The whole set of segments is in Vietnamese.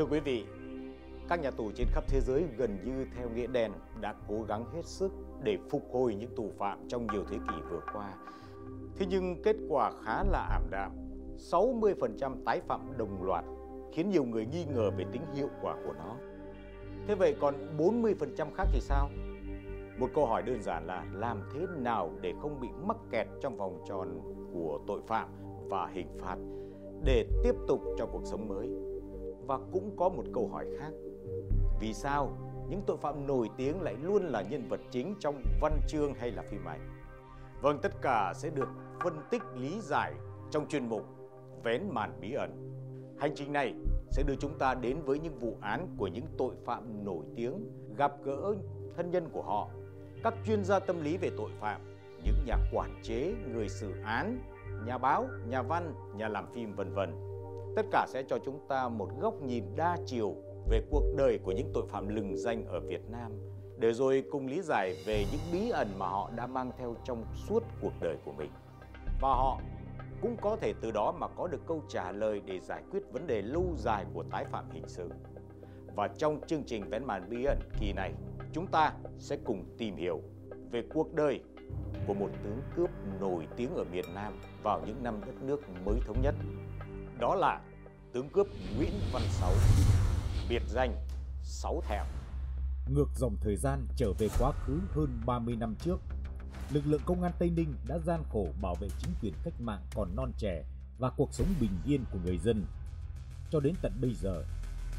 Thưa quý vị, các nhà tù trên khắp thế giới gần như theo nghĩa đen đã cố gắng hết sức để phục hồi những tù phạm trong nhiều thế kỷ vừa qua. Thế nhưng kết quả khá là ảm đạm. 60% tái phạm đồng loạt khiến nhiều người nghi ngờ về tính hiệu quả của nó. Thế vậy còn 40% khác thì sao? Một câu hỏi đơn giản là làm thế nào để không bị mắc kẹt trong vòng tròn của tội phạm và hình phạt để tiếp tục cho cuộc sống mới. Và cũng có một câu hỏi khác. Vì sao những tội phạm nổi tiếng lại luôn là nhân vật chính trong văn chương hay là phim ảnh? Vâng, tất cả sẽ được phân tích lý giải trong chuyên mục Vén màn bí ẩn. Hành trình này sẽ đưa chúng ta đến với những vụ án của những tội phạm nổi tiếng, gặp gỡ thân nhân của họ, các chuyên gia tâm lý về tội phạm, những nhà quản chế, người xử án, nhà báo, nhà văn, nhà làm phim vân vân. Tất cả sẽ cho chúng ta một góc nhìn đa chiều về cuộc đời của những tội phạm lừng danh ở Việt Nam để rồi cùng lý giải về những bí ẩn mà họ đã mang theo trong suốt cuộc đời của mình. Và họ cũng có thể từ đó mà có được câu trả lời để giải quyết vấn đề lâu dài của tái phạm hình sự. Và trong chương trình Vén màn bí ẩn kỳ này, chúng ta sẽ cùng tìm hiểu về cuộc đời của một tướng cướp nổi tiếng ở miền Nam vào những năm đất nước mới thống nhất. Đó là tướng cướp Nguyễn Văn Sáu, biệt danh Sáu Thẹo. Ngược dòng thời gian trở về quá khứ hơn 30 năm trước, lực lượng công an Tây Ninh đã gian khổ bảo vệ chính quyền cách mạng còn non trẻ và cuộc sống bình yên của người dân. Cho đến tận bây giờ,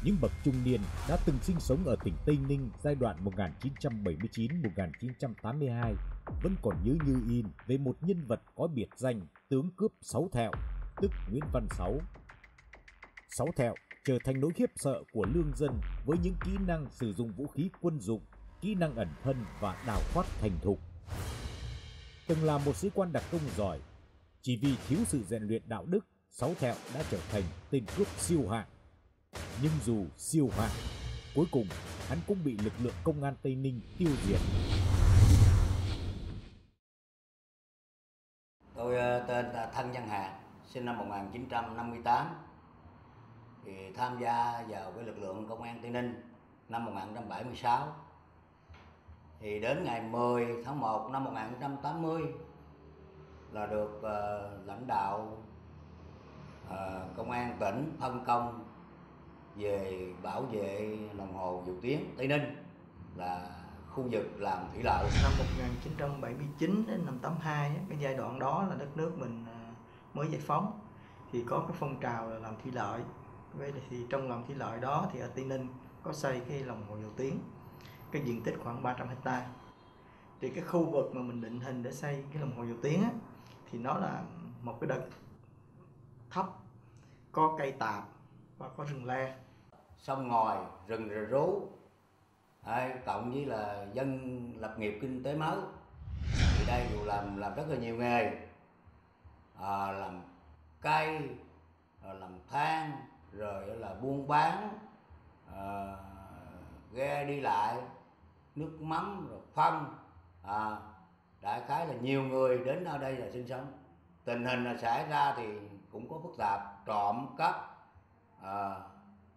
những bậc trung niên đã từng sinh sống ở tỉnh Tây Ninh giai đoạn 1979-1982 vẫn còn nhớ như in về một nhân vật có biệt danh tướng cướp Sáu Thẹo, tức Nguyễn Văn Sáu. Sáu Thẹo trở thành nỗi khiếp sợ của lương dân với những kỹ năng sử dụng vũ khí quân dụng, kỹ năng ẩn thân và đào thoát thành thục. Từng là một sĩ quan đặc công giỏi, chỉ vì thiếu sự rèn luyện đạo đức, Sáu Thẹo đã trở thành tên cướp siêu hạng. Nhưng dù siêu hạng, cuối cùng hắn cũng bị lực lượng công an Tây Ninh tiêu diệt. Tôi ờ, tên là Thân Văn Hà, sinh năm 1958 thì tham gia vào cái lực lượng công an Tây Ninh năm 1976 thì đến ngày 10 tháng 1 năm 1980 là được uh, lãnh đạo uh, công an tỉnh phân công về bảo vệ lòng hồ Dầu Tiến Tây Ninh là khu vực làm thủy lợi. Năm 1979 đến năm 82 cái giai đoạn đó là đất nước mình mới giải phóng. Thì có cái phong trào là làm thủy lợi. Vậy thì trong lòng thủy lợi đó thì ở Tây Ninh có xây cái lòng hồ dầu tiếng. Cái diện tích khoảng 300 hecta thì cái khu vực mà mình định hình để xây cái lòng hồ dầu tiếng á, thì nó là một cái đất thấp. Có cây tạp và có rừng le. Sông ngòi rừng rú. Đấy, cộng với là dân lập nghiệp kinh tế mới. Thì đây dù làm làm rất là nhiều nghề à, làm cây rồi làm than rồi là buôn bán à, ghe đi lại nước mắm rồi phân. À, đại khái là nhiều người đến ở đây là sinh sống. Tình hình là xảy ra thì cũng có phức tạp trộm cắp à,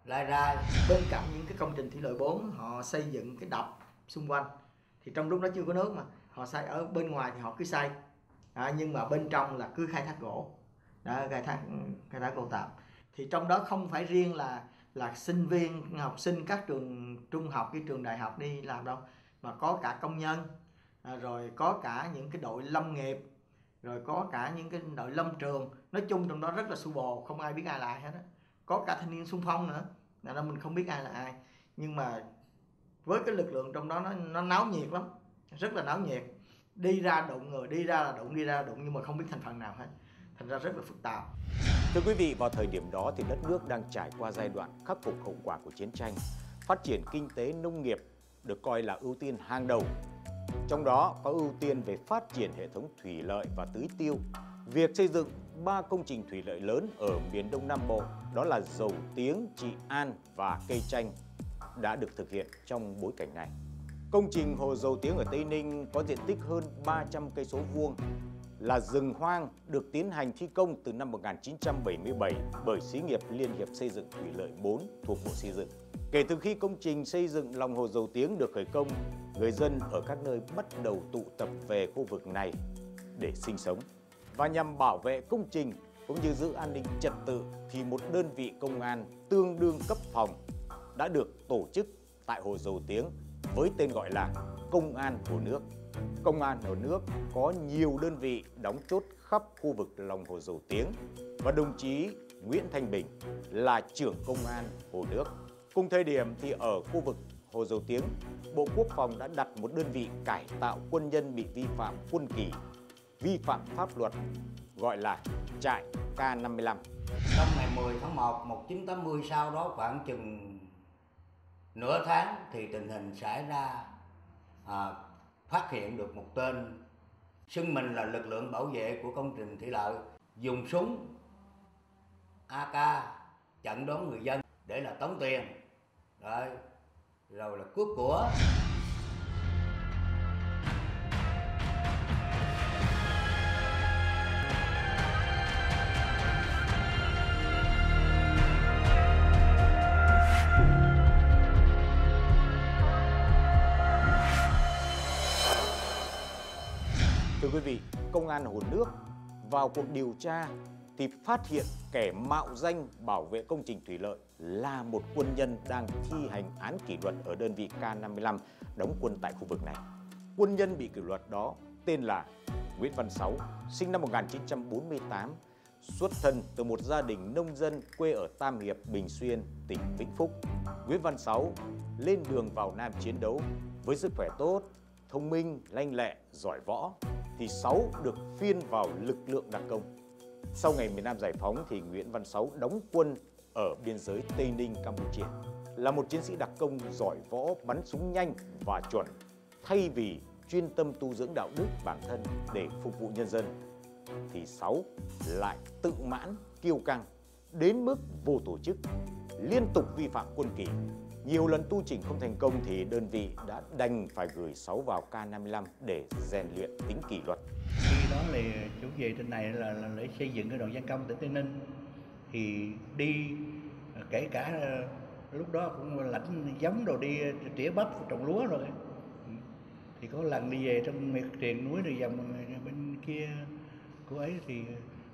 lai rai. Bên cạnh những cái công trình thủy lợi 4 họ xây dựng cái đập xung quanh thì trong lúc đó chưa có nước mà họ xây ở bên ngoài thì họ cứ xây đó, nhưng mà bên trong là cứ khai thác gỗ. Đó, khai thác khai thác gỗ tạm thì trong đó không phải riêng là là sinh viên học sinh các trường trung học cái trường đại học đi làm đâu mà có cả công nhân à, rồi có cả những cái đội lâm nghiệp rồi có cả những cái đội lâm trường. Nói chung trong đó rất là su bồ không ai biết ai là ai hết á. Có cả thanh niên xung phong nữa là mình không biết ai là ai. Nhưng mà với cái lực lượng trong đó nó nó náo nhiệt lắm rất là náo nhiệt đi ra đụng người đi ra là đụng đi ra là đụng nhưng mà không biết thành phần nào hết thành ra rất là phức tạp Thưa quý vị, vào thời điểm đó thì đất nước đang trải qua giai đoạn khắc phục hậu quả của chiến tranh. Phát triển kinh tế nông nghiệp được coi là ưu tiên hàng đầu. Trong đó có ưu tiên về phát triển hệ thống thủy lợi và tưới tiêu. Việc xây dựng ba công trình thủy lợi lớn ở miền Đông Nam Bộ đó là Dầu Tiếng, Trị An và Cây Chanh đã được thực hiện trong bối cảnh này. Công trình hồ dầu tiếng ở Tây Ninh có diện tích hơn 300 cây số vuông là rừng hoang được tiến hành thi công từ năm 1977 bởi xí nghiệp Liên hiệp xây dựng thủy lợi 4 thuộc Bộ Xây dựng. Kể từ khi công trình xây dựng lòng hồ dầu tiếng được khởi công, người dân ở các nơi bắt đầu tụ tập về khu vực này để sinh sống. Và nhằm bảo vệ công trình cũng như giữ an ninh trật tự thì một đơn vị công an tương đương cấp phòng đã được tổ chức tại Hồ Dầu Tiếng với tên gọi là Công an Hồ Nước. Công an Hồ Nước có nhiều đơn vị đóng chốt khắp khu vực lòng Hồ Dầu Tiếng và đồng chí Nguyễn Thanh Bình là trưởng công an Hồ Nước. Cùng thời điểm thì ở khu vực Hồ Dầu Tiếng, Bộ Quốc phòng đã đặt một đơn vị cải tạo quân nhân bị vi phạm quân kỷ, vi phạm pháp luật gọi là trại K55. Trong ngày 10 tháng 1 1980 sau đó khoảng chừng nửa tháng thì tình hình xảy ra à, phát hiện được một tên xưng mình là lực lượng bảo vệ của công trình thủy lợi dùng súng AK chặn đón người dân để là tống tiền. Rồi rồi là cướp của quý vị, công an Hồ Nước vào cuộc điều tra thì phát hiện kẻ mạo danh bảo vệ công trình thủy lợi là một quân nhân đang thi hành án kỷ luật ở đơn vị K55 đóng quân tại khu vực này. Quân nhân bị kỷ luật đó tên là Nguyễn Văn Sáu, sinh năm 1948, xuất thân từ một gia đình nông dân quê ở Tam Hiệp, Bình Xuyên, tỉnh Vĩnh Phúc. Nguyễn Văn Sáu lên đường vào Nam chiến đấu với sức khỏe tốt, thông minh, lanh lẹ, giỏi võ thì Sáu được phiên vào lực lượng đặc công. Sau ngày miền Nam giải phóng thì Nguyễn Văn Sáu đóng quân ở biên giới Tây Ninh, Campuchia. Là một chiến sĩ đặc công giỏi võ, bắn súng nhanh và chuẩn. Thay vì chuyên tâm tu dưỡng đạo đức bản thân để phục vụ nhân dân, thì Sáu lại tự mãn, kiêu căng, đến mức vô tổ chức, liên tục vi phạm quân kỷ. Nhiều lần tu chỉnh không thành công thì đơn vị đã đành phải gửi Sáu vào K55 để rèn luyện tính kỷ luật. khi đó là chủ về trên này là, là để xây dựng cái đoàn văn công tỉnh tây ninh thì đi kể cả ờ, lúc đó cũng lãnh giống đồ đi tỉa bắp trồng lúa rồi thì có lần đi về trong miệt triền núi rồi vòng bên kia cô ấy thì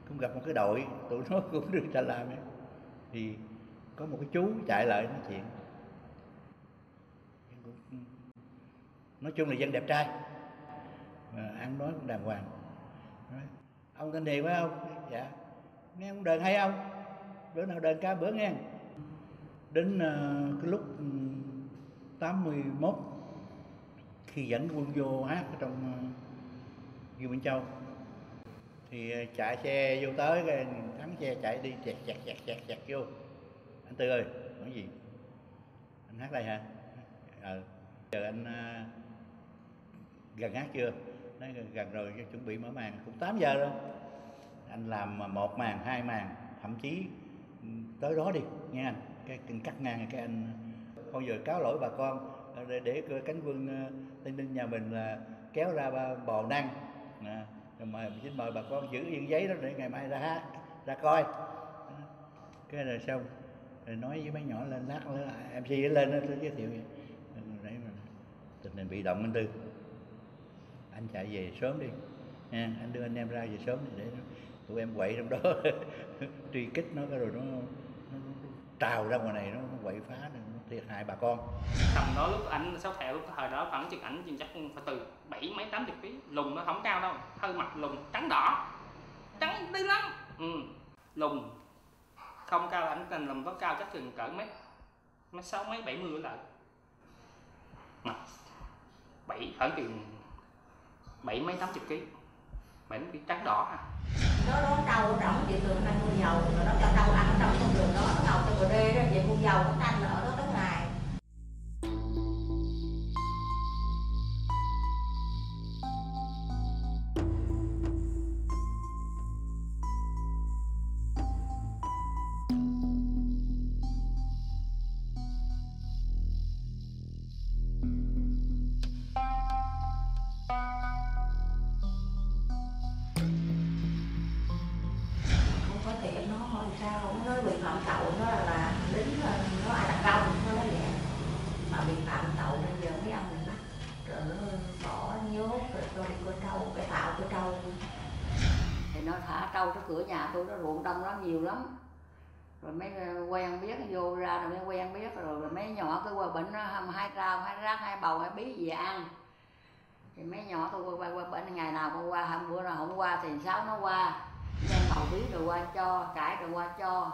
cũng gặp một cái đội tụi nó cũng được trả làm ấy. thì có một cái chú chạy lại nói chuyện nói chung là dân đẹp trai. Mà ăn nói cũng đàng hoàng. Nói, ông tên Điền phải không? Dạ. Nghe ông đờn hay không? Bữa nào đờn ca bữa nghe. Đến uh, cái lúc ừ, 81 khi dẫn quân vô hát ở trong uh, Minh Châu thì ờ, chạy xe vô tới cái thắng xe chạy đi chẹt chẹt chẹt chẹt chẹt vô. Anh Tư ơi nói gì? Anh hát đây hả? Ờ giờ anh uh, gần hát chưa? Nó gần, rồi chuẩn bị mở màn. Cũng 8 giờ rồi. Anh làm mà một màn hai màn thậm chí ừ, tới đó đi nghe anh. Cái cần cắt ngang cái anh. Không giờ cáo lỗi bà con ờ, để, để cánh quân ờ, tây ninh nhà mình là kéo ra bò năng à, rồi mời xin mời bà con giữ yên giấy đó để ngày mai ra hát ra coi. Cái rồi xong rồi nói với mấy nhỏ lên lát nữa mc lên đó, tôi giới thiệu vậy. Tình hình bị động anh tư anh chạy về sớm đi. Nha anh đưa anh em ra về sớm đi để nó- tụi em quậy trong đó. Truy kích nó cái rồi nó, nó, nó trào ra ngoài này nó, nó quậy phá nó thiệt hại bà con. Tầm đó lúc ảnh sáu thẹo lúc thời đó khoảng chừng ảnh chừng chắc phải từ bảy mấy tám chục ký lùn nó không cao đâu hơi mặt lùn trắng đỏ trắng đi lắm. Ừ. lùn không cao ảnh thành lùn có cao chắc chừng cỡ mét mét sáu mấy bảy mươi lại mặt bảy khoảng chừng bảy mấy tám chục ký. Bảy mấy ký trắng đỏ à. Nó nó đau trồng chị thường ăn mua dầu rồi nó cho đau ăn trong con đường đó, nó ngầu cho bờ đê đó về mua dầu nó canh ở đó nó cái cửa nhà tôi nó ruộng đông lắm nhiều lắm. Rồi mấy ờ, quen biết vô ra rồi mấy quen biết rồi, rồi mấy nhỏ cứ qua bệnh nó hai rau hai rác hai bầu hai bí gì ăn. Thì mấy nhỏ tôi qua qua, qua bệnh ngày nào cũng qua hôm bữa nào không qua thì sáu nó qua? Đem bầu bí rồi qua cho cải rồi qua cho.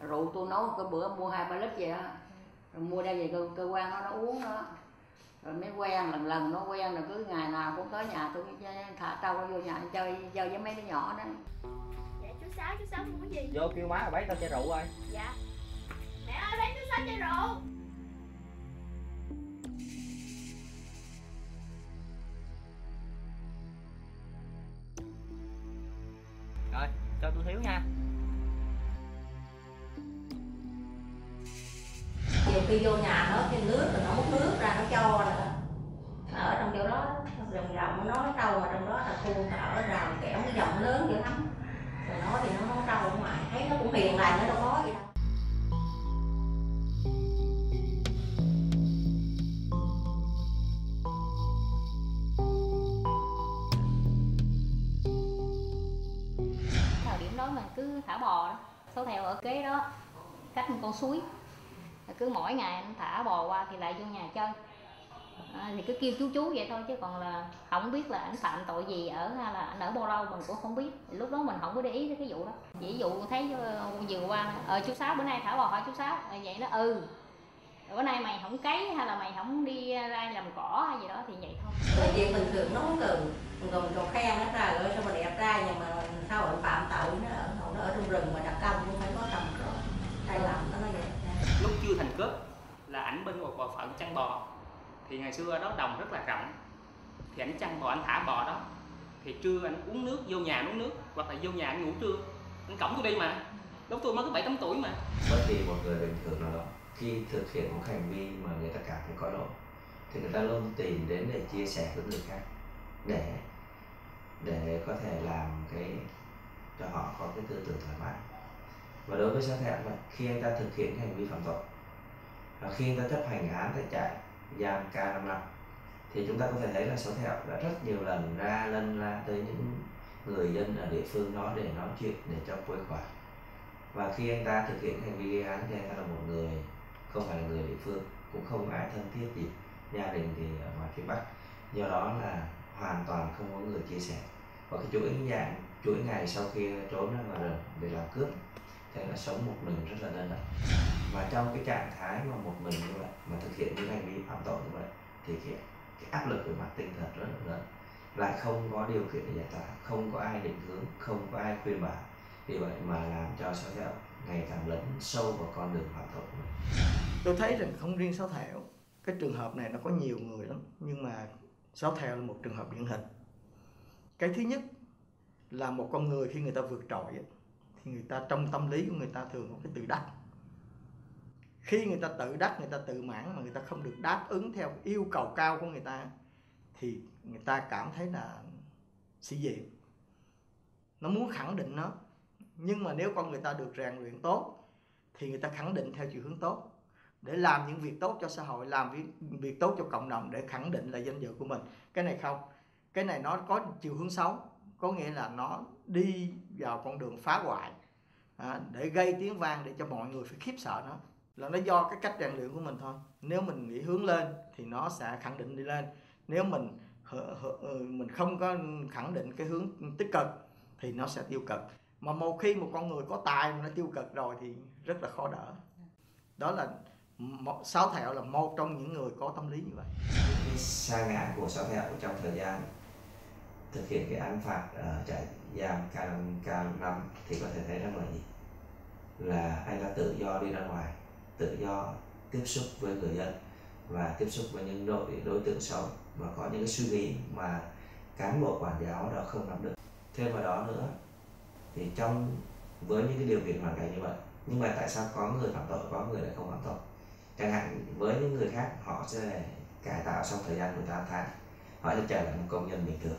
Rượu tôi nấu cái bữa mua hai ba lít vậy á. Rồi mua đem về cơ, cơ quan nó nó uống đó rồi mới quen lần lần nó quen rồi cứ ngày nào cũng tới nhà tôi thả trâu nó vô nhà chơi chơi với mấy đứa nhỏ đó. Dạ chú sáu chú sáu muốn gì? Vô kêu má rồi bấy tao chai rượu ơi dạ. Mẹ ơi bán chú sáu chai rượu. Rồi cho tôi thiếu nha. Nhiều khi vô nhà nó cái nước rồi nó múc nước ra cho nữa ở trong chỗ đó, rồng rộng nó trâu mà trong đó là khu ở rào kẽo cái dòng lớn dữ lắm. Rồi nó thì nó nó trâu ở ngoài, thấy nó cũng hiền lành, nó đâu có gì đâu. Thời điểm đó mà cứ thả bò đó, số theo ở kế đó, cách một con suối. Cứ mỗi ngày anh thả bò qua thì lại vô nhà chơi à, thì cứ kêu chú chú vậy thôi chứ còn là không biết là anh phạm tội gì ở hay là anh ở bao lâu mình cũng không biết. Lúc đó mình không có để ý tới cái vụ đó. Chỉ dụ thấy ờ, vừa qua ờ chú sáu bữa nay thả bò hỏi chú sáu? Ờ, vậy nó ừ. Rồi bữa nay mày không cấy hay là mày không đi ra làm cỏ hay gì đó thì vậy thôi. Rồi chuyện bình thường nó không cần rồi mình còn khen nó trời ơi sao mà đẹp trai nhưng mà sao anh phạm tội nó ở nó ở trong rừng mà đặt công cũng phải có tầm rồi sai lầm nó nói vậy lúc chưa thành cướp là ảnh bên một bộ phận chăn bò thì ngày xưa đó đồng rất là rộng. Thì anh chăn bò, anh thả bò đó. Thì trưa anh uống nước, vô nhà anh uống nước, hoặc là vô nhà anh ngủ trưa. Anh cổng tôi đi mà. Lúc tôi mới có bảy tám tuổi mà. Bất kỳ một người bình thường nào đó khi thực hiện một hành vi mà người ta cảm thấy có lỗi, thì người ta luôn tìm đến để chia sẻ với người khác. Để để có thể làm cái, cho họ có cái tư tưởng thoải mái. Và đối với sát thẹn vậy khi anh ta thực hiện hành vi phạm tội, và khi anh ta chấp hành án tại trại giam k 5 năm. Thì chúng ta có thể thấy là số thẹo đã rất nhiều lần ra, lân ra tới những người dân ở địa phương đó để nói chuyện, để cho quê quả và khi anh ta thực hiện hành vi gây án thì anh ta là một người, không phải là người địa phương, cũng không ai thân thiết gì. Gia đình thì ở ngoài phía bắc. Do đó là hoàn toàn không có người chia sẻ. Và cái chuỗi dạng chuỗi ngày sau khi trốn ra ngoài rừng để làm cướp thì là sống một mình rất là đơn độc và trong cái trạng thái mà một mình như vậy mà thực hiện những hành vi phạm tội như vậy thì cái, cái áp lực về mặt tinh thần rất là lớn. Lại không có điều kiện để giải tỏa không có ai định hướng không có ai khuyên bảo. Vì vậy mà làm cho sáu thẹo ngày càng lấn sâu vào con đường phạm tội của mình. Tôi thấy rằng không riêng sáu thẹo cái trường hợp này nó có nhiều người lắm. Nhưng mà sáu thẹo là một trường hợp điển hình. Cái thứ nhất là một con người khi người ta vượt trội thì người ta trong tâm lý của người ta thường có cái tự đắc khi người ta tự đắc người ta tự mãn mà người ta không được đáp ứng theo yêu cầu cao của người ta thì người ta cảm thấy là sĩ diện. Nó muốn khẳng định nó. Nhưng mà nếu con người ta được rèn luyện tốt thì người ta khẳng định theo chiều hướng tốt. Để làm những việc tốt cho xã hội làm việc, việc tốt cho cộng đồng để khẳng định là danh dự của mình. Cái này không. Cái này nó có chiều hướng xấu. Có nghĩa là nó đi vào con đường phá hoại à, để gây tiếng vang để cho mọi người phải khiếp sợ nó là nó do cái cách rèn luyện của mình thôi. Nếu mình nghĩ hướng lên thì nó sẽ khẳng định đi lên. Nếu mình ờ, mình không có khẳng định cái hướng tích cực thì nó sẽ tiêu cực. Mà một khi một con người có tài mà nó tiêu cực rồi thì rất là khó đỡ. Đó là một, sáu thẹo là một trong những người có tâm lý như vậy. Sa ngã của sáu thẹo trong thời gian thực hiện cái án phạt ở trại giam k năm thì có thể thấy rằng là gì? Là anh đã tự do đi ra ngoài tự do tiếp xúc với người dân và tiếp xúc với những đội, đối tượng xấu và có những cái suy nghĩ mà cán bộ quản giáo đó không nắm được. Thêm vào đó nữa, thì trong, với những cái điều kiện hoàn cảnh như vậy, nhưng mà tại sao có người phạm tội, có người lại không phạm tội? Chẳng hạn với những người khác, họ sẽ cải tạo trong thời gian của 8 tháng, họ sẽ trở lại một công nhân bình thường.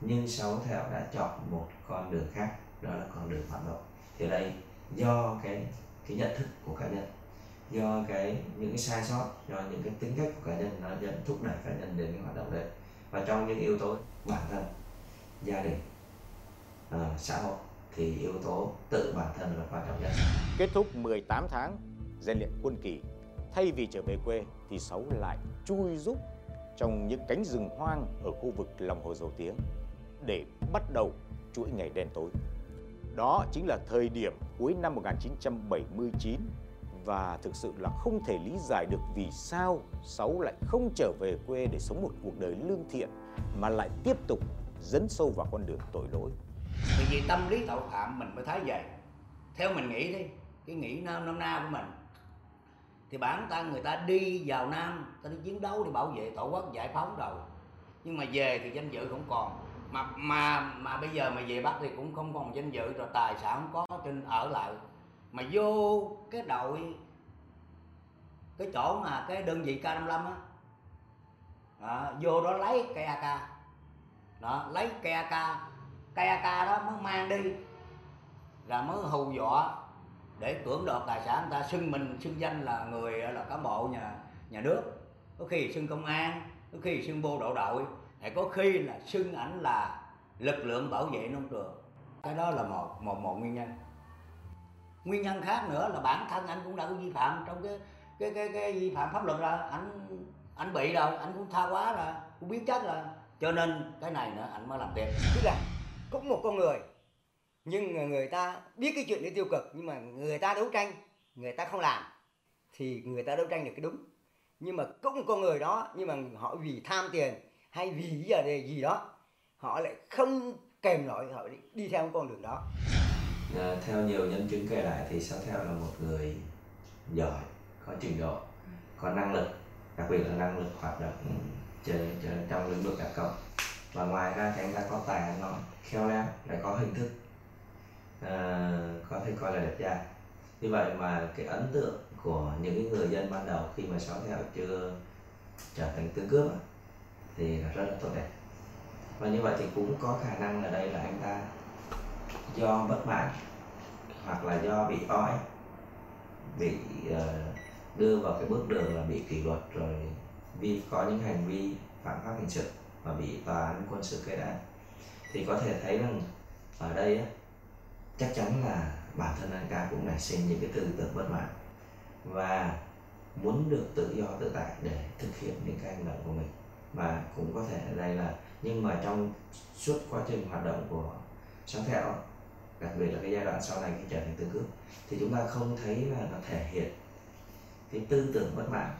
Nhưng sáu thẹo đã chọn một con đường khác, đó là con đường phạm tội. Thì đây, do cái cái nhận thức của cá nhân do cái những cái sai sót do những cái tính cách của cá nhân nó dẫn thúc đẩy cá nhân đến cái hoạt động đấy và trong những yếu tố bản thân gia đình uh, xã hội thì yếu tố tự bản thân là quan trọng nhất Kết thúc 18 tháng rèn luyện quân kỳ, thay vì trở về quê thì Sáu lại chui rúc trong những cánh rừng hoang ở khu vực lòng hồ Dầu Tiếng để bắt đầu chuỗi ngày đen tối. Đó chính là thời điểm cuối năm 1979 và thực sự là không thể lý giải được vì sao Sáu lại không trở về quê để sống một cuộc đời lương thiện, mà lại tiếp tục dấn sâu vào con đường tội lỗi. Vì vì tâm lý tội phạm mình mới thấy vậy. Theo mình nghĩ đi, cái nghĩ nam nam na của mình, thì bản thân người ta đi vào nam, ta đi chiến đấu để bảo vệ tổ quốc, giải phóng rồi. Nhưng mà về thì danh dự không còn. Mà mà mà bây giờ mà về bắc thì cũng không còn danh dự, rồi tài sản không có trên ở lại mà vô cái đội cái chỗ mà cái đơn vị K55 á đó, vô đó lấy cây AK đó lấy cây AK cây AK đó mới mang đi là mới hù dọa để cưỡng đoạt tài sản. Người ta xưng mình xưng danh là người là cán bộ nhà nhà nước. Có khi xưng công an có khi xưng bộ đội đội. Hay có khi là xưng ảnh là lực lượng bảo vệ nông trường. Cái đó là một một một nguyên nhân nguyên nhân khác nữa là bản thân anh cũng đã có vi phạm trong cái cái cái cái vi phạm pháp luật rồi. Anh anh bị rồi anh cũng tha quá rồi cũng biết chắc rồi. Cho nên cái này nữa anh mới làm việc tức là cũng một con người nhưng người ta biết cái chuyện đấy tiêu cực nhưng mà người ta đấu tranh người ta không làm thì người ta đấu tranh được cái đúng. Nhưng mà cũng một con người đó nhưng mà họ vì tham tiền hay vì giờ gì đó họ lại không kèm nổi họ đi, đi theo con đường đó. À, theo nhiều nhân chứng kể lại thì sao Theo là một người giỏi, có trình độ, có năng lực, đặc biệt là năng lực hoạt động trên, trên, trong lĩnh vực đặc công. Và ngoài ra thì anh ta có tài ăn nói, khéo léo, lại có hình thức, à, có thể coi là đẹp trai. Như vậy mà cái ấn tượng của những người dân ban đầu khi mà Sáu Theo chưa trở thành tướng cướp thì là rất là tốt đẹp. Và như vậy thì cũng có khả năng là đây là anh ta do bất mãn hoặc là do bị ói bị uh, đưa vào cái bước đường là bị kỷ luật rồi vì có những hành vi phạm pháp hình sự và bị tòa án quân sự kết án thì có thể thấy rằng ở đây á, chắc chắn là bản thân anh ca cũng nảy sinh những cái tư tưởng bất mãn và muốn được tự do tự tại để thực hiện những cái hành động của mình. Và cũng có thể ở đây là nhưng mà trong suốt quá trình hoạt động của sáng tạo đặc biệt là cái giai đoạn sau này khi trở thành tướng cướp, thì chúng ta không thấy là nó thể hiện cái tư tưởng bất mãn.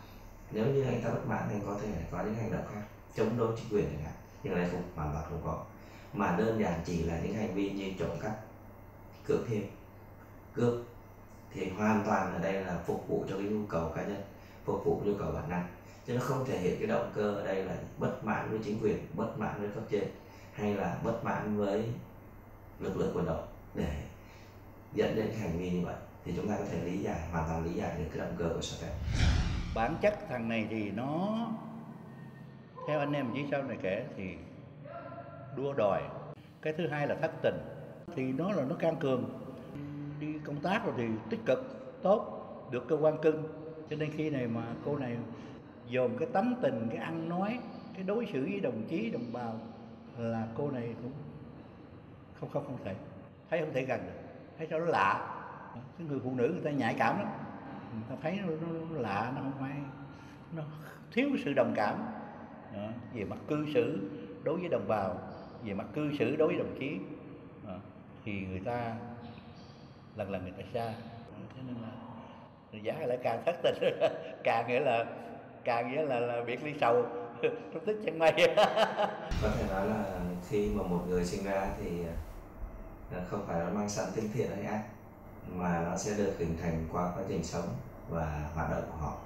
Nếu như anh ta bất mãn thì có thể có những hành động khác, chống đối chính quyền chẳng hạn, nhưng đây không hoàn toàn không có. Mà đơn giản chỉ là những hành vi như trộm cắp, cướp thêm cướp, thì hoàn toàn ở đây là phục vụ cho cái nhu cầu cá nhân, phục vụ nhu cầu bản năng. Chứ nó không thể hiện cái động cơ ở đây là bất mãn với chính quyền, bất mãn với cấp trên, hay là bất mãn với lực lượng quân đội để dẫn đến hành vi như vậy, thì chúng ta có thể lý giải, hoàn toàn lý giải được cái động cơ của sở phép bản chất thằng này thì nó, theo anh em chỉ sau này kể thì đua đòi. Cái thứ hai là thất tình, thì nó là nó can cường. Đi công tác rồi thì tích cực, tốt, được cơ quan cưng. Cho nên khi này mà cô này dồn cái tấm tình, cái ăn nói, cái đối xử với đồng chí, đồng bào là cô này cũng không không không thể thấy không thể gần được. Thấy sao nó lạ. Cái người phụ nữ người ta nhạy cảm lắm. Người ta thấy nó, nó, nó lạ nó không phải nó thiếu sự đồng cảm. Đó, về mặt cư xử đối với đồng bào về mặt cư xử đối với đồng chí. Đó, thì người ta lần lần người ta xa. Thế nên là giá lại càng thất tình. Càng nghĩa là càng nghĩa là, là biệt ly sầu. Trong tích chân mây. Có thể nói là khi mà một người sinh ra thì Ờ, không phải nó mang sẵn tính thiện hay ác, mà nó sẽ được hình thành qua quá trình sống và hoạt động của họ.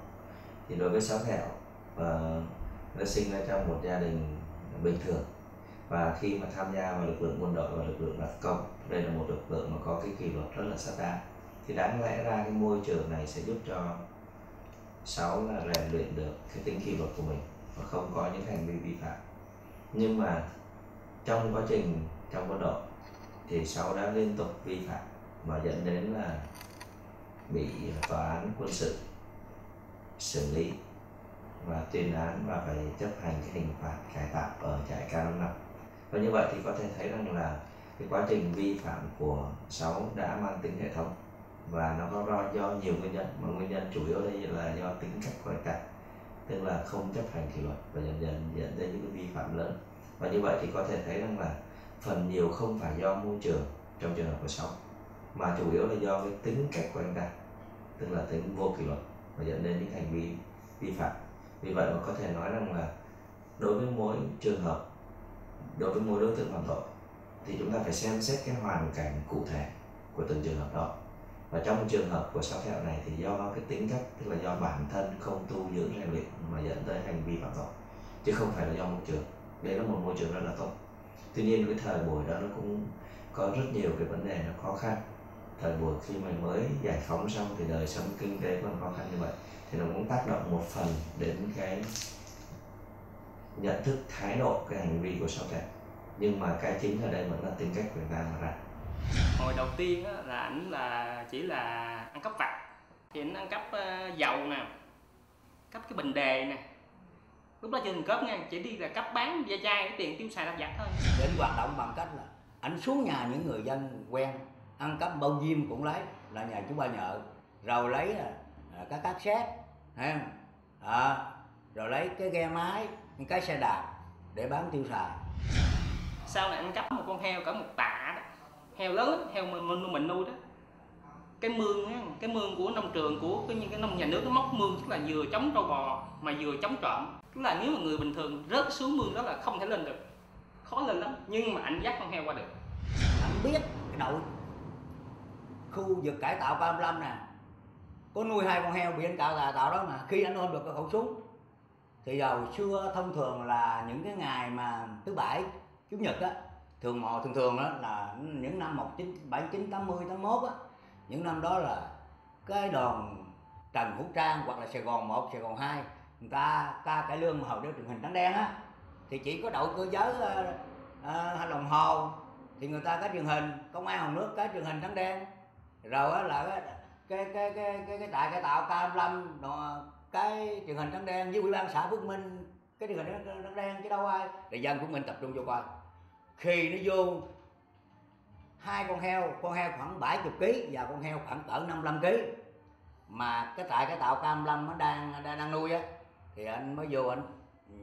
Thì đối với sáu hẹo ờ, nó sinh ra trong một gia đình bình thường. Và khi mà tham gia vào lực lượng quân đội và lực lượng đặc công, đây là một lực lượng mà có cái kỷ luật rất là sát đáng thì đáng lẽ ra cái môi trường này sẽ giúp cho sáu là rèn luyện được cái tính kỷ luật của mình và không có những hành vi vi phạm. Nhưng mà trong quá trình, trong quân đội thì sáu đã liên tục vi phạm và dẫn đến là bị tòa án quân sự xử lý và tuyên án và phải chấp hành cái hình phạt cải tạo ở trại K5 năm. Và như vậy thì có thể thấy rằng là cái quá trình vi phạm của sáu đã mang tính hệ thống và nó có do, do nhiều nguyên nhân mà nguyên nhân chủ yếu đây là do tính cách của anh ta tức là không chấp hành kỷ luật và dần dần dẫn đến những cái vi phạm lớn. Và như vậy thì có thể thấy rằng là phần nhiều không phải do môi trường trong trường hợp của sáu mà chủ yếu là do cái tính cách của anh ta, tức là tính vô kỷ luật và dẫn đến những hành vi vi phạm. Vì vậy mà có thể nói rằng là đối với mỗi trường hợp, đối với mỗi đối tượng phạm tội, thì chúng ta phải xem xét cái hoàn cảnh cụ thể của từng trường hợp đó. Và trong trường hợp của sáu thẹo này thì do cái tính cách, tức là do bản thân không tu dưỡng rèn luyện mà dẫn tới hành vi phạm tội, chứ không phải là do môi trường. Đây là một môi trường rất là tốt tuy nhiên cái thời buổi đó nó cũng có rất nhiều cái vấn đề nó khó khăn. Thời buổi khi mà mới giải phóng xong thì đời sống kinh tế còn khó khăn như vậy. Thì nó cũng tác động một phần đến cái nhận thức thái độ cái hành vi của sau trẻ nhưng mà cái chính ở đây vẫn là tính cách của người ta mà ra. Hồi đầu tiên á, là ảnh là chỉ là ăn cắp vặt. Thì ảnh ăn cắp uh, dầu nè cắp cái bình đề nè lúc đó chưa từng cướp nha chỉ đi là cắp bán da chai cái tiền tiêu xài lặt vặt thôi. Đến hoạt động bằng cách là ảnh xuống nhà những người dân quen ăn cắp bao diêm cũng lấy là nhà chú ba nhợ. Rồi lấy là, là cái cát xét ha à, rồi lấy cái ghe máy cái xe đạp để bán tiêu xài. Sau này anh cắp một con heo cỡ một tạ đó. Heo lớn heo mình, mình, mình nuôi đó. Cái mương á, cái mương của nông trường của cái những cái nông nhà nước nó móc mương tức là vừa chống trâu bò mà vừa chống trộm tức là nếu mà người bình thường rớt xuống mương đó là không thể lên được. Khó lên lắm nhưng mà anh dắt con heo qua được. Anh biết cái đội khu vực cải tạo 35 nè có nuôi hai con heo bị anh cạo là tạo đó mà khi anh ôm được cái khẩu súng thì giàu xưa thông thường là những cái ngày mà thứ bảy chủ nhật á thường mò thường thường đó là những năm 1979 80 81 á những năm đó là cái đoàn Trần Hữu Trang hoặc là Sài Gòn 1, Sài Gòn 2 người ta ca cải lương mà hồi đó truyền hình trắng đen á thì chỉ có đội cơ giới uh, uh, đồng hồ thì người ta có truyền hình công an hồng nước cái truyền hình trắng đen. Rồi á là cái cái cái cái cái, cái tạo k lâm cái truyền hình trắng đen với ủy ban xã Phước Minh cái truyền hình trắng đen chứ đâu ai. Thì dân của mình tập trung vô coi. Khi nó vô hai con heo con heo khoảng 70 kg và con heo khoảng cỡ 55 kg mà cái trại cái tạo cam lâm nó đang đang, đang nuôi á thì anh mới vô anh ừ,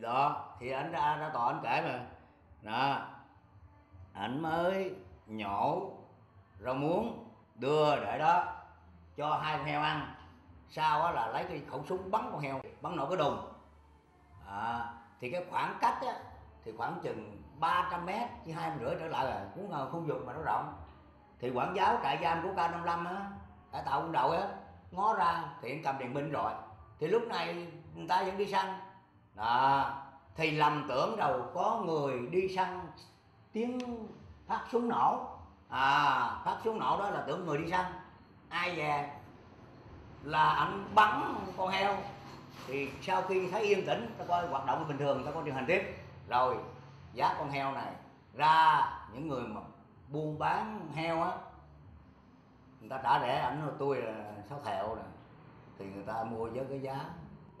đó thì anh ra ra tòa anh kể mà. Đó anh mới nhổ rau muống đưa để đó cho hai con heo ăn. Sau đó là lấy cái khẩu súng bắn con heo bắn nổ cái đùng. À, thì cái khoảng cách á, thì khoảng chừng 300 mét chứ hai rưỡi trở lại là cũng là khu vực mà nó rộng. Thì quản giáo trại giam của K55 á đã tạo quân đội á ngó ra thì anh cầm đèn binh rồi. Thì lúc này người ta vẫn đi săn. Đó. Thì lầm tưởng đầu có người đi săn tiếng phát súng nổ. À phát súng nổ đó là tưởng người đi săn. Ai về là anh bắn con heo. Thì sau khi thấy yên tĩnh, ta coi hoạt động bình thường, ta có truyền hành tiếp. Rồi, giá con heo này ra, những người mà buôn bán heo á, người ta trả rẻ ảnh nói tôi là sáu thẹo nè thì người ta mua với cái giá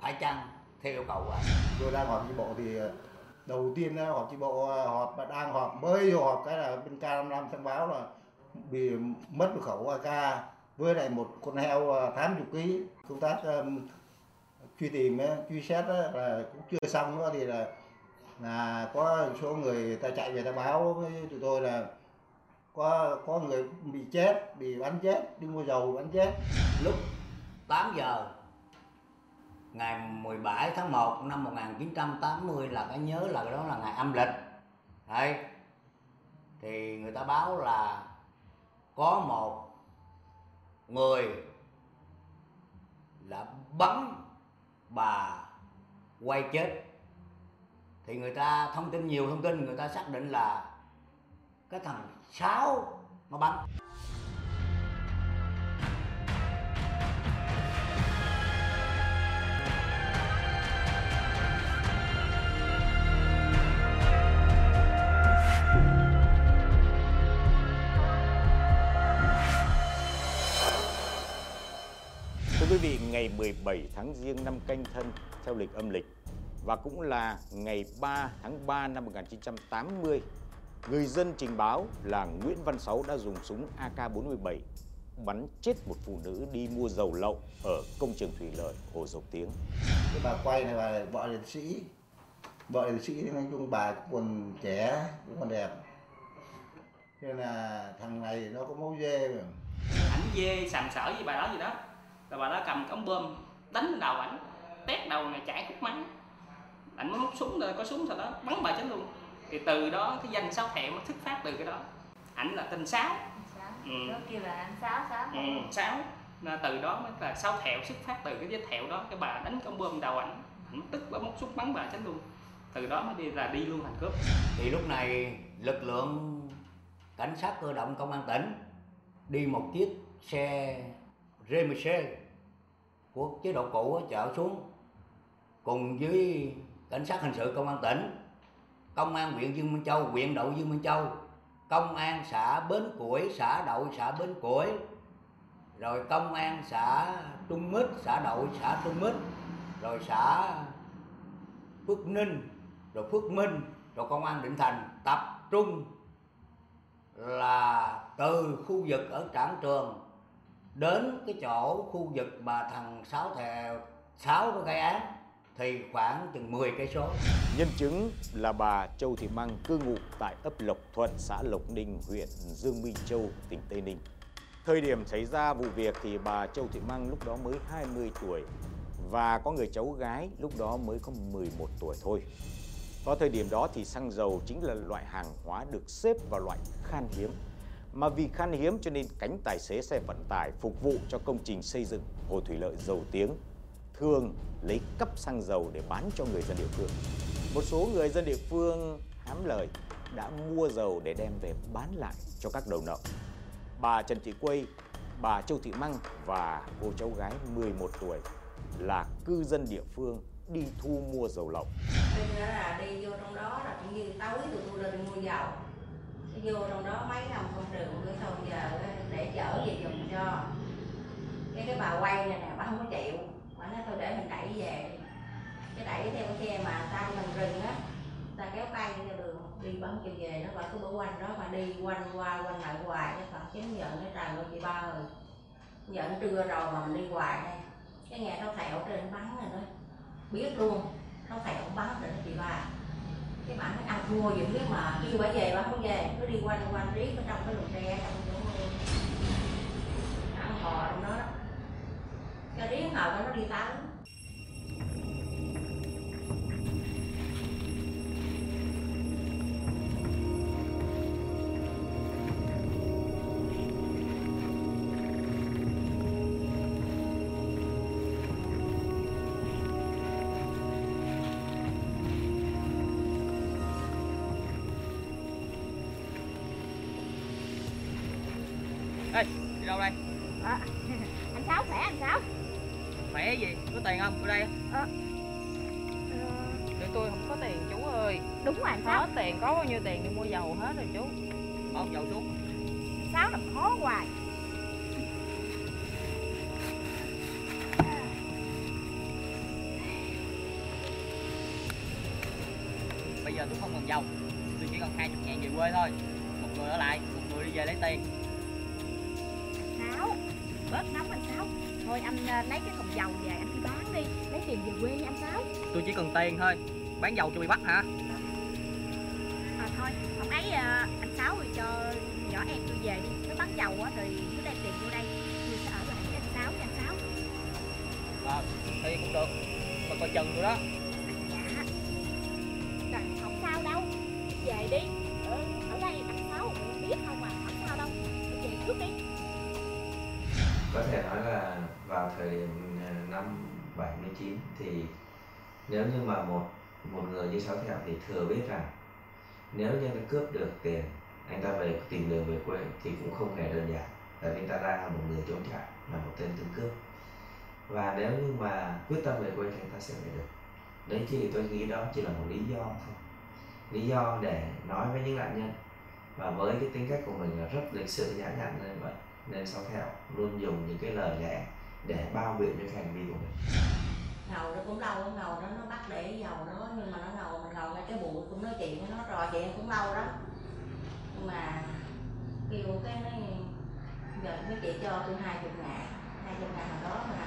phải chăng theo yêu cầu của anh. Tôi đang họp chi bộ thì đầu tiên đó, họp chi bộ họp mà đang họp mới vô họp cái là bên K55 thông báo là bị mất một khẩu AK với lại một con heo 80 kg công tác um, truy tìm truy xét là cũng chưa xong nữa thì là là có số người ta chạy về ta báo với tụi tôi là có có người bị chết bị bắn chết đi mua dầu bắn chết. Lúc 8 giờ ngày 17 tháng 1 năm 1980 là cái nhớ là cái đó là ngày âm lịch. Đấy. thì người ta báo là có một người là bắn bà quay chết. Thì người ta thông tin nhiều thông tin, người ta xác định là cái thằng sáu nó bắn. 17 tháng Giêng năm Canh Thân theo lịch âm lịch và cũng là ngày 3 tháng 3 năm 1980, người dân trình báo là Nguyễn Văn Sáu đã dùng súng AK-47 bắn chết một phụ nữ đi mua dầu lậu ở công trường thủy lợi Hồ Dầu Tiếng. cái bà quay này bà vợ liệt sĩ vợ liệt sĩ nói chung bà còn trẻ cũng còn đẹp. Nên là thằng này nó có máu dê mà. Ảnh dê sàm sỡ với bà đó gì đó rồi bà đó cầm cống bơm đánh đầu ảnh tét đầu này chảy khúc máu ảnh mới móc súng rồi có súng sau đó bắn bà chết luôn. Thì từ đó cái danh sáu thẹo nó xuất phát từ cái đó. Ảnh là tên sáu. Ừ. Đó kêu là anh sáu sáu. Ừ, sáu. Nên từ đó mới là sáu thẹo xuất phát từ cái vết thẹo đó. Cái bà đánh cống bơm đầu ảnh ảnh tức bà móc súng bắn bà chết luôn. Từ đó mới đi là đi luôn thành cướp. Thì lúc này lực lượng cảnh sát cơ động công an tỉnh đi một chiếc xe RMC của chế độ cũ chở xuống cùng với cảnh sát hình sự công an tỉnh, công an huyện Dương Minh Châu, huyện đậu Dương Minh Châu, công an xã Bến Củi, xã đậu, xã Bến Củi, rồi công an xã Trung Mít, xã đậu, xã Trung Mít, rồi xã Phước Ninh, rồi Phước Minh, rồi công an Định Thành. Tập trung là từ khu vực ở Trảng Trường đến cái chỗ khu vực mà thằng Sáu thè Sáu nó gây án thì khoảng chừng 10 cây số. Nhân chứng là bà Châu Thị Măng cư ngụ tại ấp Lộc Thuận, xã Lộc Ninh, huyện Dương Minh Châu, tỉnh Tây Ninh. Thời điểm xảy ra vụ việc thì bà Châu Thị Măng lúc đó mới 20 tuổi và có người cháu gái lúc đó mới có 11 tuổi thôi. Vào thời điểm đó thì xăng dầu chính là loại hàng hóa được xếp vào loại khan hiếm. Mà vì khan hiếm cho nên cánh tài xế xe vận tải phục vụ cho công trình xây dựng hồ thủy lợi dầu tiếng thường lấy cấp xăng dầu để bán cho người dân địa phương. Một số người dân địa phương hám lời đã mua dầu để đem về bán lại cho các đầu nậu. Bà Trần Thị Quây, bà Châu Thị Măng và cô cháu gái 11 tuổi là cư dân địa phương đi thu mua dầu lậu. Bây là đi vô trong đó là cũng như tối tụi tôi lên mua dầu vô trong đó mấy năm không được cái sau giờ để chở về dùng cho. Cái cái bà quay này nè, bà không có chịu. Bà nói tôi để mình đẩy về cái đẩy theo cái xe mà ta mình rừng á, ta kéo tay theo đường, đi bấm chiều về nó bà cứ bỏ quanh đó mà đi quanh qua, quanh lại hoài cái phật chém giận cái trời ơi chị ba ơi giận trưa rồi mà mình đi hoài đây. Cái nghe nó thẹo trên bắn rồi đó. Biết luôn, nó thẹo bắn rồi đó chị ba cái bạn nó ăn thua những cái biết mà. Kêu bà về bà không về, cứ đi quanh quanh riết ở trong cái lùm tre trong chỗ ăn hò trong đó đó. Cho riết hồi nó đi tắm đâu đây? À, anh Sáu khỏe anh Sáu. Khỏe gì? Có tiền không? Ở đây. À, Tụi tôi không có tiền chú ơi. Đúng rồi anh Có Sáu tiền, có bao nhiêu tiền đi mua dầu hết rồi chú. Ôm dầu xuống. Anh Sáu làm khó hoài. Bây giờ tôi không còn dầu. Tôi chỉ còn 20 ngàn về quê thôi. Một người ở lại, một người đi về lấy tiền Sáu. Bớt nóng anh Sáu Thôi anh à, lấy cái thùng dầu về anh đi bán đi. Lấy tiền về quê nha anh Sáu. Tôi chỉ cần tiền thôi. Bán dầu cho bị bắt hả? à, Thôi. Hôm ấy à, anh Sáu rồi cho nhỏ em tôi về đi. Nó bán dầu á rồi cứ đem tiền vô đây. Tôi sẽ ở lại với anh Sáu nha anh Sáu. Ờ, thì cũng được. Mà coi chừng tôi đó. Dạ. Không sao đâu. Về đi. Ở, ở đây anh Sáu biết không mà không sao đâu. Về trước đi có thể nói là vào thời điểm à, năm 79 thì nếu như mà một một người như sáu thẹo thì thừa biết rằng nếu như anh cướp được tiền, anh ta về tìm đường về quê thì cũng không hề đơn giản. Tại vì ta đang là một người trốn chạy, là một tên tướng cướp. Và nếu như mà quyết tâm về quê thì anh ta sẽ về được. Đấy thì tôi nghĩ đó chỉ là một lý do thôi. Lý do để nói với những nạn nhân. Và với cái tính cách của mình là rất lịch sự, nhã nhặn nên vậy nên sáu thẹo luôn dùng những cái lời lẽ để bao biện cho cái hành vi của mình. Ngầu nó cũng lâu nó ngầu nó nó bắt để dầu nó, nhưng mà nó ngầu, mình ngầu ngay cái bụi cũng nói chuyện với nó trò chuyện cũng lâu đó nhưng mà kêu cái nó giờ mấy chị cho tôi hai chục ngàn, hai chục ngàn hồi đó mà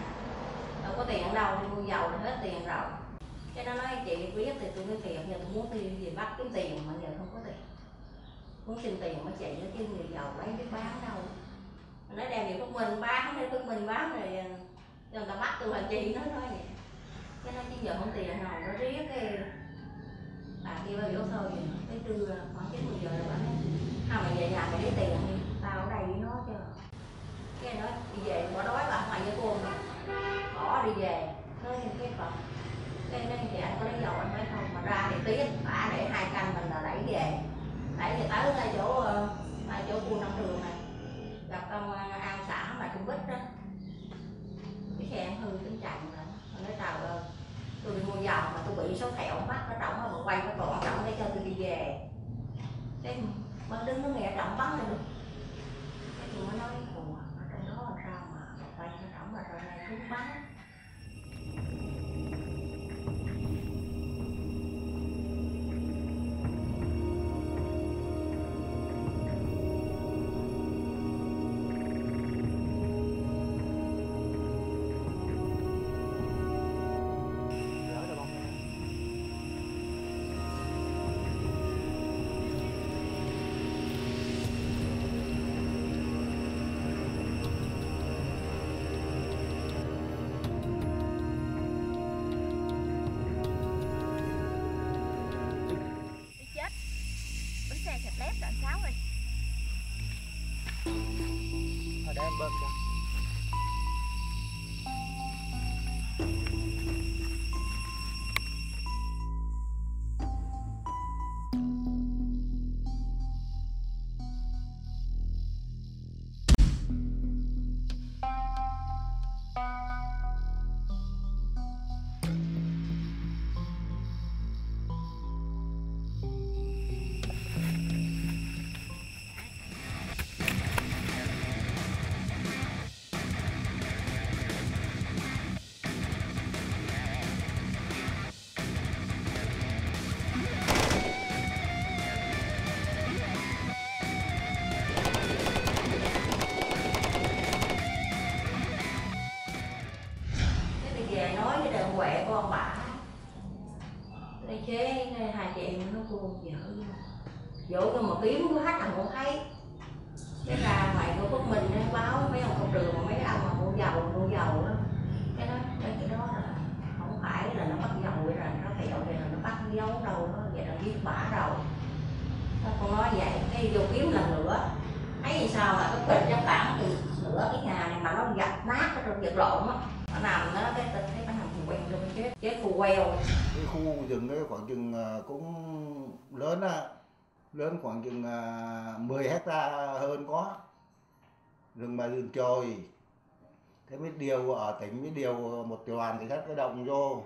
đâu có tiền ở đâu đi mua dầu là hết tiền rồi. Cái nó nói, chị biết thì tôi mới tiền giờ tôi muốn đi gì bắt kiếm tiền mà giờ không có tiền. Muốn xin tiền mà chị nó cái người giàu lấy biết bán đâu nó đem về Phước mình, bán hay Phước mình bán rồi ờ, người ta bắt tôi hành chị nó thôi, vậy. Cái nó chứ giờ không tiền nào nó riết cái bà kia bà biểu thôi vậy. Tới trưa khoảng chín mười giờ rồi bà nói không mày về nhà mày lấy tiền đi tao ở đây với nó cho. Cái nói đi về bỏ đói bà mày với cô mày bỏ đi về nói cái bà cái nó chị anh có lấy dầu anh phải không mà ra thì tiếc bà để hai canh mình là đẩy về. Đẩy về tới ngay chỗ ờ, chỗ khu nông trường này con ông à, an xã mà cũng bích đó cái xe anh hư tính chặn rồi nó nói tàu ờ, tôi đi mua dầu mà tôi bị số thẹo mắt nó trọng mà quay nó còn trọng để cho tôi đi về. Cái mà đứng nó nghe trọng bắn lên cái tôi mới nói, ủa, ở trong đó làm sao mà quay nó trọng mà rồi này thuốc bắn? Khỏe của ông bà. Đây chế hai chị em nó cô vợ. Dỗ cho mà kiếm có hết thằng không thấy. Cái ra ngoài của quốc Minh nó báo mấy ông công đường mà mấy ông mà mua dầu mua dầu đó. Cái đó cái, cái đó là không phải là nó bắt dầu vậy rồi nó phải dầu vậy là nó bắt giấu đâu đó vậy là giết bả rồi. Nó con nói vậy cái vô kiếm lần nữa thấy thì sao là cái kịch trong bản thì nửa cái nhà này mà nó gạch nát ở trong vật lộn á nó nằm nó cái tình thấy nó nằm phù queo trong chết chết phù queo. Cái khu rừng ấy, khoảng chừng à, cũng lớn á. Lớn khoảng chừng à, 10 hecta hơn có. Rừng mà rừng trồi thế mới điều ở tỉnh, mới điều một đoàn cảnh sát cơ động vô.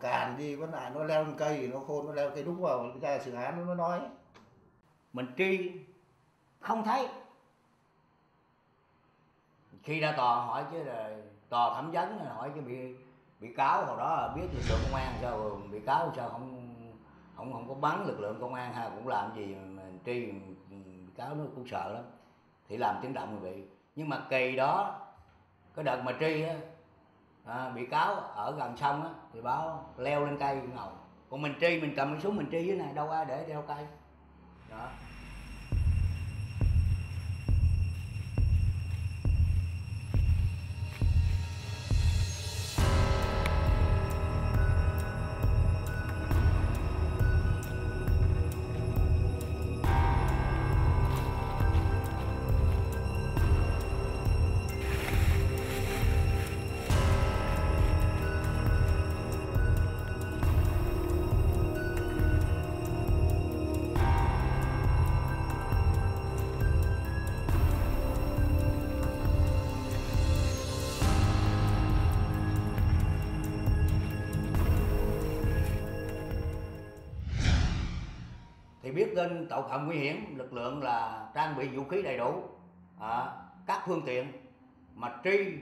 Càn đi vấn lại nó leo lên cây, nó khôn, nó leo cây đúc vào ra xử án, nó nói. Mình truy không thấy. Khi ra tòa, hỏi chứ là, tòa thẩm vấn, hỏi chứ bị bị cáo, hồi đó biết lực lượng công an sao ừ, bị cáo sao không không không có bắn lực lượng công an hay cũng làm gì mà truy bị ừ, cáo nó cũng sợ lắm. Thì làm tiếng động rồi vị nhưng mà kỳ đó, cái đợt mà truy á à, bị cáo ở gần sông á thì báo leo lên cây ngồi. Còn mình truy mình cầm cái súng mình truy dưới này đâu ai để đeo cây. Đó. Biết tên tội phạm nguy hiểm lực lượng là trang bị vũ khí đầy đủ à, các phương tiện mà truy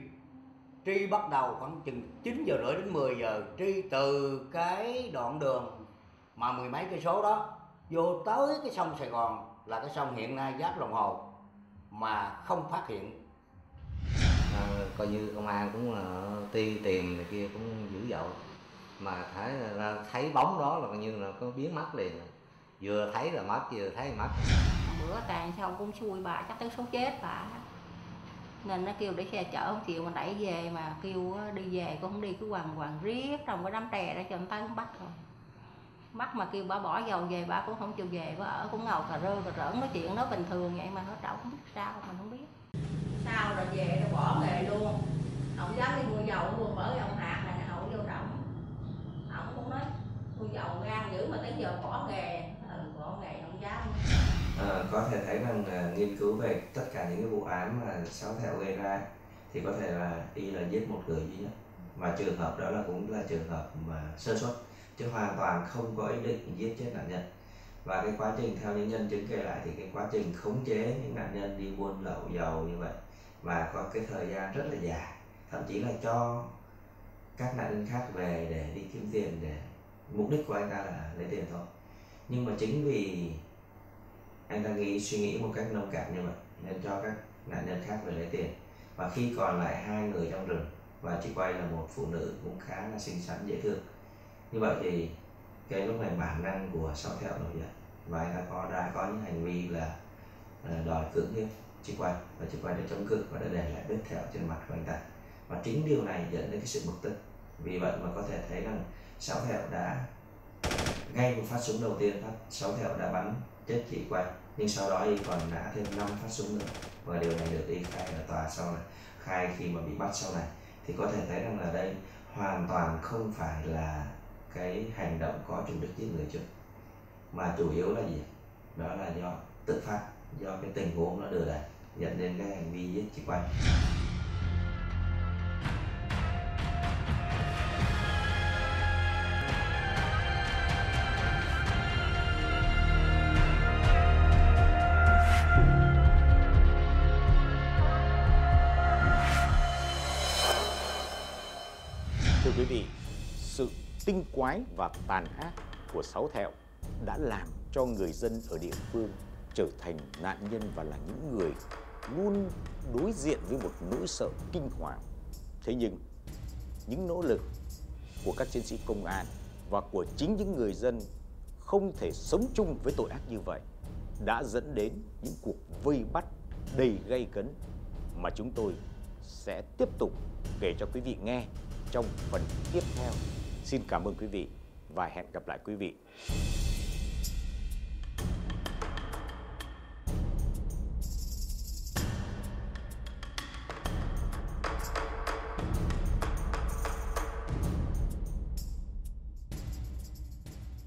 truy bắt đầu khoảng chừng 9 giờ rưỡi đến 10 giờ truy từ cái đoạn đường mà mười mấy cây số đó vô tới cái sông Sài Gòn là cái sông hiện nay giáp lòng hồ mà không phát hiện. À, coi như công an cũng là ti tìm này kia cũng dữ dội mà thấy ra thấy bóng đó là coi như là có biến mất liền vừa thấy là mất vừa thấy là mất. Bữa tàn xong cũng xui bà chắc tới số chết bà. Nên nó kêu để xe chở không chịu mà đẩy về mà kêu á, đi về cũng không đi cứ quằn quằn riết trong cái đám trè đó cho người ta cũng bắt rồi. Bắt mà kêu bà bỏ dầu về bà cũng không chịu về bà ở cũng ngầu cà rơ cà rỡn nói chuyện nó bình thường vậy mà nó đâu không biết sao mình không biết. Sao rồi về rồi bỏ nghề luôn. Không dám đi mua dầu luôn bởi ông hạt này hậu vô động ông cũng nói mua dầu gan dữ mà tới giờ bỏ nghề không À, ờ, có thể thấy rằng uh, nghiên cứu về tất cả những cái vụ án mà sáu thẹo gây ra thì có thể là y là giết một người duy nhất. Và trường hợp đó là cũng là trường hợp mà sơ suất chứ hoàn toàn không có ý định giết chết nạn nhân. Và cái quá trình theo những nhân chứng kể lại thì cái quá trình khống chế những nạn nhân đi buôn lậu dầu như vậy và có cái thời gian rất là dài. Thậm chí là cho các nạn nhân khác về để đi kiếm tiền để mục đích của anh ta là lấy tiền thôi nhưng mà chính vì anh ta nghĩ, suy nghĩ một cách nông cạn như vậy, nên cho các nạn nhân khác về lấy tiền. Và khi còn lại hai người trong rừng, và chị quay là một phụ nữ cũng khá là xinh xắn, dễ thương. Như vậy thì cái lúc này bản năng của sáu thẹo nổi dậy, và anh ta có, đã có những hành vi là ờ, đòi cưỡng hiếp chị quay và chị quay đã chống cự và đã để lại vết thẹo trên mặt của anh ta. Và chính điều này dẫn đến cái sự bực tức. Vì vậy mà có thể thấy rằng sáu thẹo đã ngay một phát súng đầu tiên, phát sáu thẹo đã bắn chết chị quay nhưng sau đó y còn nã thêm 5 phát súng nữa. Và điều này được y khai ở tòa sau này, khai khi mà bị bắt sau này. Thì có thể thấy rằng là đây hoàn toàn không phải là cái hành động có chủ đích giết người trước. Mà chủ yếu là gì? Đó là do tự phát, do cái tình huống nó đưa đẩy dẫn đến cái hành vi giết chị quay quái và tàn ác của sáu thẹo đã làm cho người dân ở địa phương trở thành nạn nhân và là những người luôn đối diện với một nỗi sợ kinh hoàng. Thế nhưng, những nỗ lực của các chiến sĩ công an và của chính những người dân không thể sống chung với tội ác như vậy đã dẫn đến những cuộc vây bắt đầy gây cấn mà chúng tôi sẽ tiếp tục kể cho quý vị nghe trong phần tiếp theo. Xin cảm ơn quý vị và hẹn gặp lại quý vị.